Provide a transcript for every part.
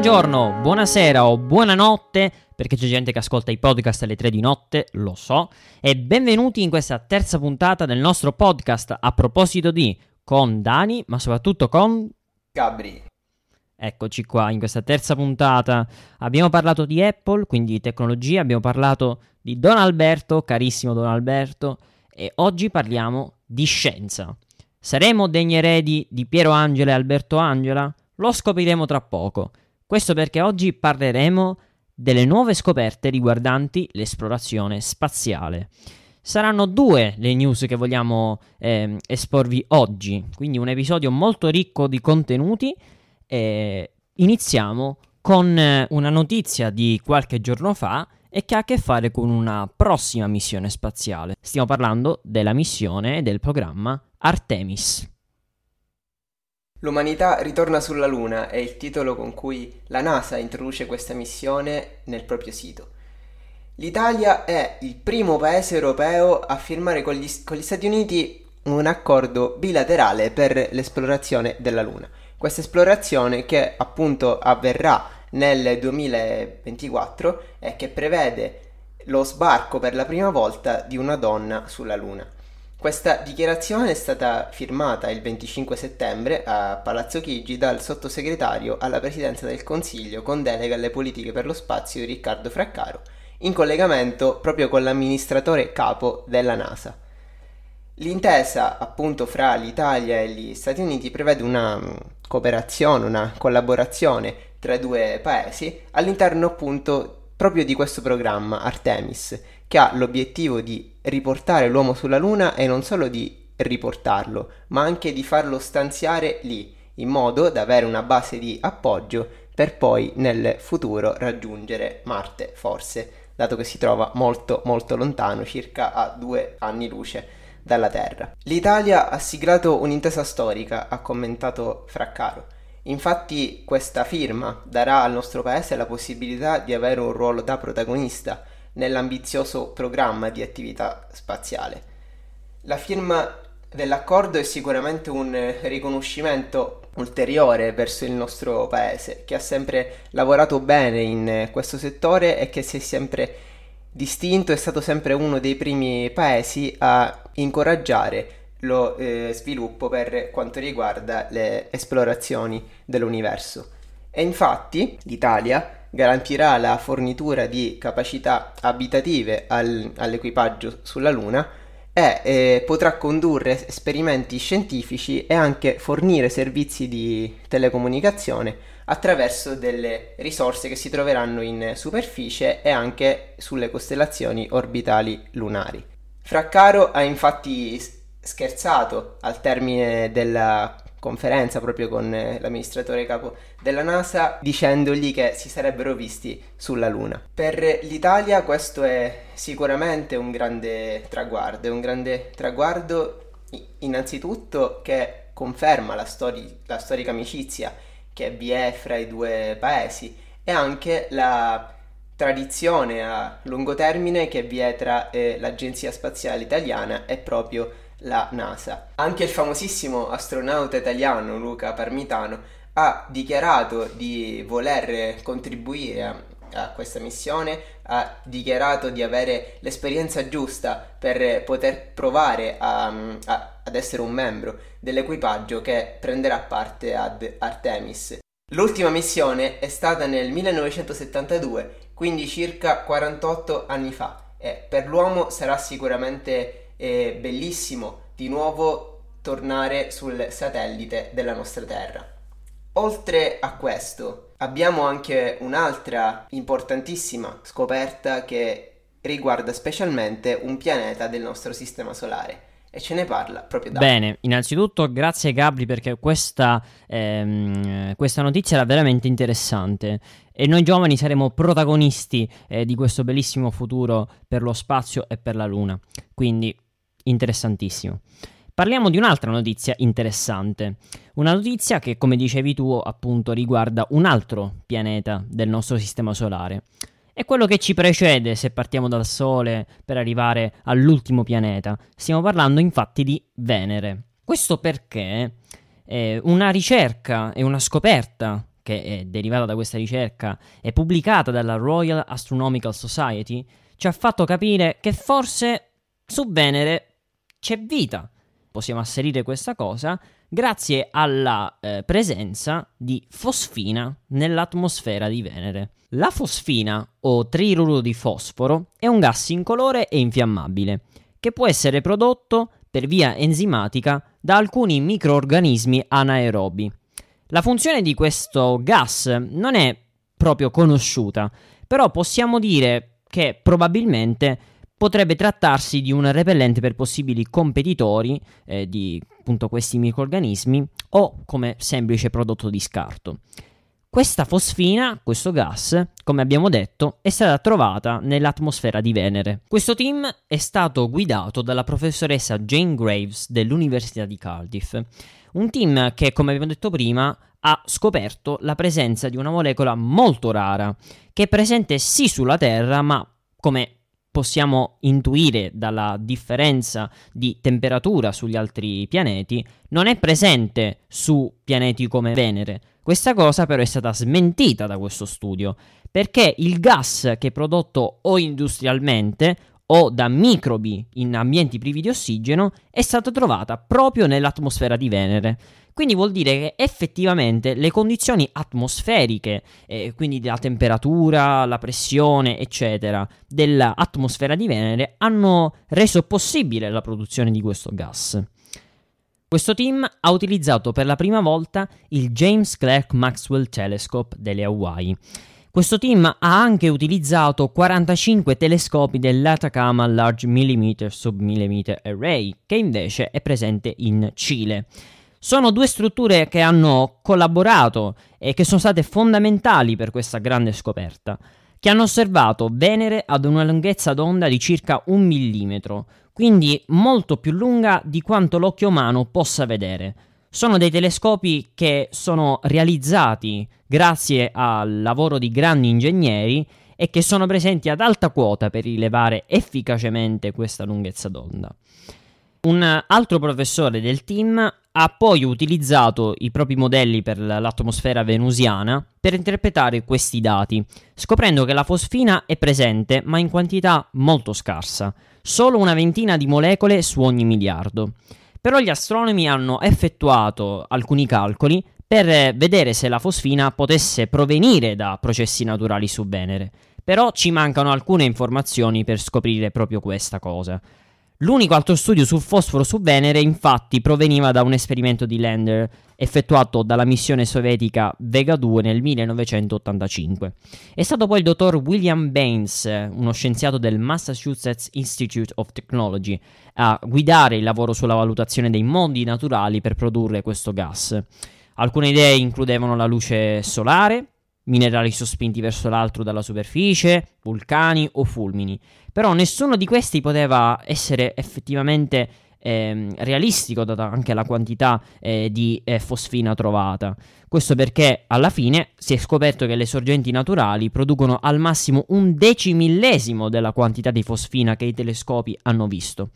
Buongiorno, buonasera o buonanotte, perché c'è gente che ascolta i podcast alle 3 di notte, lo so, e benvenuti in questa terza puntata del nostro podcast a proposito di con Dani, ma soprattutto con Gabri. Eccoci qua, in questa terza puntata abbiamo parlato di Apple, quindi di tecnologia, abbiamo parlato di Don Alberto, carissimo Don Alberto, e oggi parliamo di scienza. Saremo degni eredi di Piero Angela e Alberto Angela? Lo scopriremo tra poco. Questo perché oggi parleremo delle nuove scoperte riguardanti l'esplorazione spaziale. Saranno due le news che vogliamo eh, esporvi oggi, quindi un episodio molto ricco di contenuti. Eh, iniziamo con eh, una notizia di qualche giorno fa e che ha a che fare con una prossima missione spaziale. Stiamo parlando della missione del programma Artemis. L'umanità ritorna sulla Luna è il titolo con cui la NASA introduce questa missione nel proprio sito. L'Italia è il primo paese europeo a firmare con gli, con gli Stati Uniti un accordo bilaterale per l'esplorazione della Luna. Questa esplorazione che appunto avverrà nel 2024 e che prevede lo sbarco per la prima volta di una donna sulla Luna. Questa dichiarazione è stata firmata il 25 settembre a Palazzo Chigi dal sottosegretario alla presidenza del Consiglio con delega alle politiche per lo spazio Riccardo Fraccaro, in collegamento proprio con l'amministratore capo della NASA. L'intesa appunto fra l'Italia e gli Stati Uniti prevede una mm, cooperazione, una collaborazione tra i due paesi all'interno appunto proprio di questo programma Artemis, che ha l'obiettivo di riportare l'uomo sulla Luna e non solo di riportarlo, ma anche di farlo stanziare lì, in modo da avere una base di appoggio per poi nel futuro raggiungere Marte, forse, dato che si trova molto molto lontano, circa a due anni luce dalla Terra. L'Italia ha siglato un'intesa storica, ha commentato Fraccaro. Infatti questa firma darà al nostro paese la possibilità di avere un ruolo da protagonista nell'ambizioso programma di attività spaziale. La firma dell'accordo è sicuramente un riconoscimento ulteriore verso il nostro paese, che ha sempre lavorato bene in questo settore e che si è sempre distinto, è stato sempre uno dei primi paesi a incoraggiare lo eh, sviluppo per quanto riguarda le esplorazioni dell'universo. E infatti l'Italia garantirà la fornitura di capacità abitative al, all'equipaggio sulla Luna e eh, potrà condurre esperimenti scientifici e anche fornire servizi di telecomunicazione attraverso delle risorse che si troveranno in superficie e anche sulle costellazioni orbitali lunari. Fraccaro ha infatti scherzato al termine della conferenza proprio con eh, l'amministratore capo della NASA dicendogli che si sarebbero visti sulla Luna. Per l'Italia questo è sicuramente un grande traguardo, è un grande traguardo innanzitutto che conferma la, stori- la storica amicizia che vi è fra i due paesi e anche la tradizione a lungo termine che vi è tra eh, l'Agenzia Spaziale Italiana e proprio la NASA. Anche il famosissimo astronauta italiano Luca Parmitano ha dichiarato di voler contribuire a, questa missione, ha dichiarato di avere l'esperienza giusta per poter provare a, a, ad essere un membro dell'equipaggio che prenderà parte ad Artemis. L'ultima missione è stata nel 1972, quindi circa 48 anni fa, e per l'uomo sarà sicuramente è bellissimo di nuovo tornare sul satellite della nostra Terra. Oltre a questo, abbiamo anche un'altra importantissima scoperta che riguarda specialmente un pianeta del nostro sistema solare e ce ne parla proprio da. Bene, innanzitutto grazie Gabri perché questa, ehm, questa, notizia era veramente interessante e noi giovani saremo protagonisti eh, di questo bellissimo futuro per lo spazio e per la Luna. Quindi interessantissimo. Parliamo di un'altra notizia interessante, una notizia che come dicevi tu appunto riguarda un altro pianeta del nostro sistema solare. È quello che ci precede se partiamo dal Sole per arrivare all'ultimo pianeta. Stiamo parlando infatti di Venere. Questo perché eh, una ricerca e una scoperta che è derivata da questa ricerca e pubblicata dalla Royal Astronomical Society, ci ha fatto capire che forse su Venere c'è vita. Possiamo asserire questa cosa grazie alla eh, presenza di fosfina nell'atmosfera di Venere. La fosfina o triruro di fosforo è un gas incolore e infiammabile che può essere prodotto per via enzimatica da alcuni microorganismi anaerobi. La funzione di questo gas non è proprio conosciuta, però possiamo dire che probabilmente potrebbe trattarsi di un repellente per possibili competitori eh, di appunto questi microorganismi o come semplice prodotto di scarto. Questa fosfina, questo gas, come abbiamo detto, è stata trovata nell'atmosfera di Venere. Questo team è stato guidato dalla professoressa Jane Graves dell'Università di Cardiff. Un team che, come abbiamo detto prima, ha scoperto la presenza di una molecola molto rara, che è presente sì sulla Terra, ma come possiamo intuire dalla differenza di temperatura sugli altri pianeti, non è presente su pianeti come Venere. Questa cosa però è stata smentita da questo studio, perché il gas che è prodotto o industrialmente o da microbi in ambienti privi di ossigeno è stata trovata proprio nell'atmosfera di Venere. Quindi vuol dire che effettivamente le condizioni atmosferiche, eh, quindi la temperatura, la pressione, eccetera, dell'atmosfera di Venere hanno reso possibile la produzione di questo gas. Questo team ha utilizzato per la prima volta il James Clerk Maxwell Telescope delle Hawaii. Questo team ha anche utilizzato 45 telescopi dell'Atacama Large Millimeter Submillimeter Array, che invece è presente in Cile. Sono due strutture che hanno collaborato e che sono state fondamentali per questa grande scoperta, che hanno osservato Venere ad una lunghezza d'onda di circa un millimetro, quindi molto più lunga di quanto l'occhio umano possa vedere. Sono dei telescopi che sono realizzati grazie al lavoro di grandi ingegneri e che sono presenti ad alta quota per rilevare efficacemente questa lunghezza d'onda. Un altro professore del team ha poi utilizzato i propri modelli per l'atmosfera venusiana per interpretare questi dati, scoprendo che la fosfina è presente ma in quantità molto scarsa, solo una ventina di molecole su ogni miliardo. Però gli astronomi hanno effettuato alcuni calcoli per vedere se la fosfina potesse provenire da processi naturali su Venere. Però ci mancano alcune informazioni per scoprire proprio questa cosa. L'unico altro studio sul fosforo su Venere infatti proveniva da un esperimento di Lander effettuato dalla missione sovietica Vega 2 nel 1985. È stato poi il dottor William Baines, uno scienziato del Massachusetts Institute of Technology, a guidare il lavoro sulla valutazione dei mondi naturali per produrre questo gas. Alcune idee includevano la luce solare, minerali sospinti verso l'alto dalla superficie, vulcani o fulmini. Però nessuno di questi poteva essere effettivamente eh, realistico, data anche la quantità eh, di eh, fosfina trovata. Questo perché alla fine si è scoperto che le sorgenti naturali producono al massimo un decimillesimo della quantità di fosfina che i telescopi hanno visto.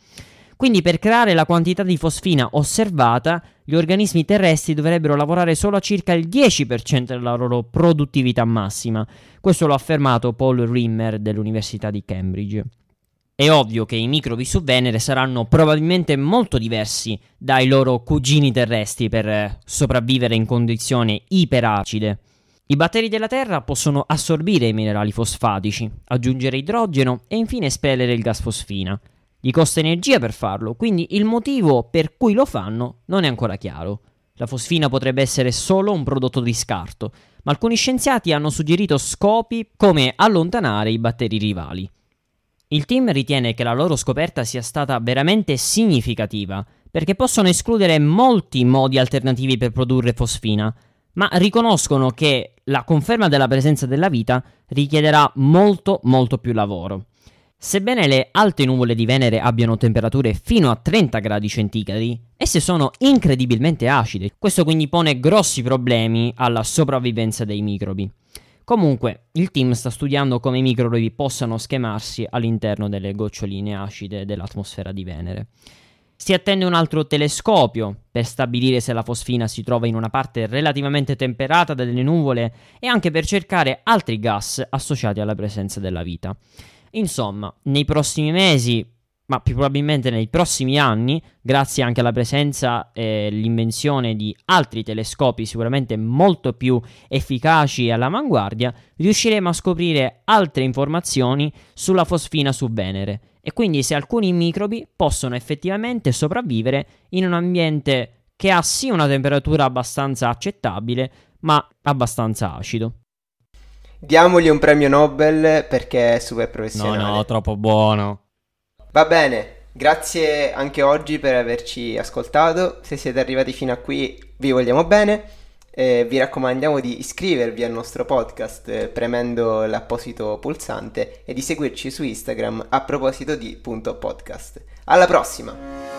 Quindi per creare la quantità di fosfina osservata, gli organismi terrestri dovrebbero lavorare solo a circa il 10% della loro produttività massima. Questo l'ha affermato Paul Rimmer dell'Università di Cambridge. È ovvio che i microbi su Venere saranno probabilmente molto diversi dai loro cugini terrestri per sopravvivere in condizioni iperacide. I batteri della Terra possono assorbire i minerali fosfatici, aggiungere idrogeno e infine espellere il gas fosfina. Gli costa energia per farlo, quindi il motivo per cui lo fanno non è ancora chiaro. La fosfina potrebbe essere solo un prodotto di scarto, ma alcuni scienziati hanno suggerito scopi come allontanare i batteri rivali. Il team ritiene che la loro scoperta sia stata veramente significativa, perché possono escludere molti modi alternativi per produrre fosfina, ma riconoscono che la conferma della presenza della vita richiederà molto molto più lavoro. Sebbene le alte nuvole di Venere abbiano temperature fino a 30 gradi centigradi, esse sono incredibilmente acide. Questo quindi pone grossi problemi alla sopravvivenza dei microbi. Comunque, il team sta studiando come i microbi possano schemarsi all'interno delle goccioline acide dell'atmosfera di Venere. Si attende un altro telescopio per stabilire se la fosfina si trova in una parte relativamente temperata delle nuvole e anche per cercare altri gas associati alla presenza della vita. Insomma, nei prossimi mesi ma più probabilmente nei prossimi anni, grazie anche alla presenza e l'invenzione di altri telescopi sicuramente molto più efficaci e all'avanguardia, riusciremo a scoprire altre informazioni sulla fosfina su Venere e quindi se alcuni microbi possono effettivamente sopravvivere in un ambiente che ha sì una temperatura abbastanza accettabile, ma abbastanza acido. Diamogli un premio Nobel perché è super professionale. No, no, troppo buono. Va bene, grazie anche oggi per averci ascoltato. Se siete arrivati fino a qui, vi vogliamo bene. Eh, vi raccomandiamo di iscrivervi al nostro podcast eh, premendo l'apposito pulsante e di seguirci su Instagram a proposito di punto podcast. Alla prossima!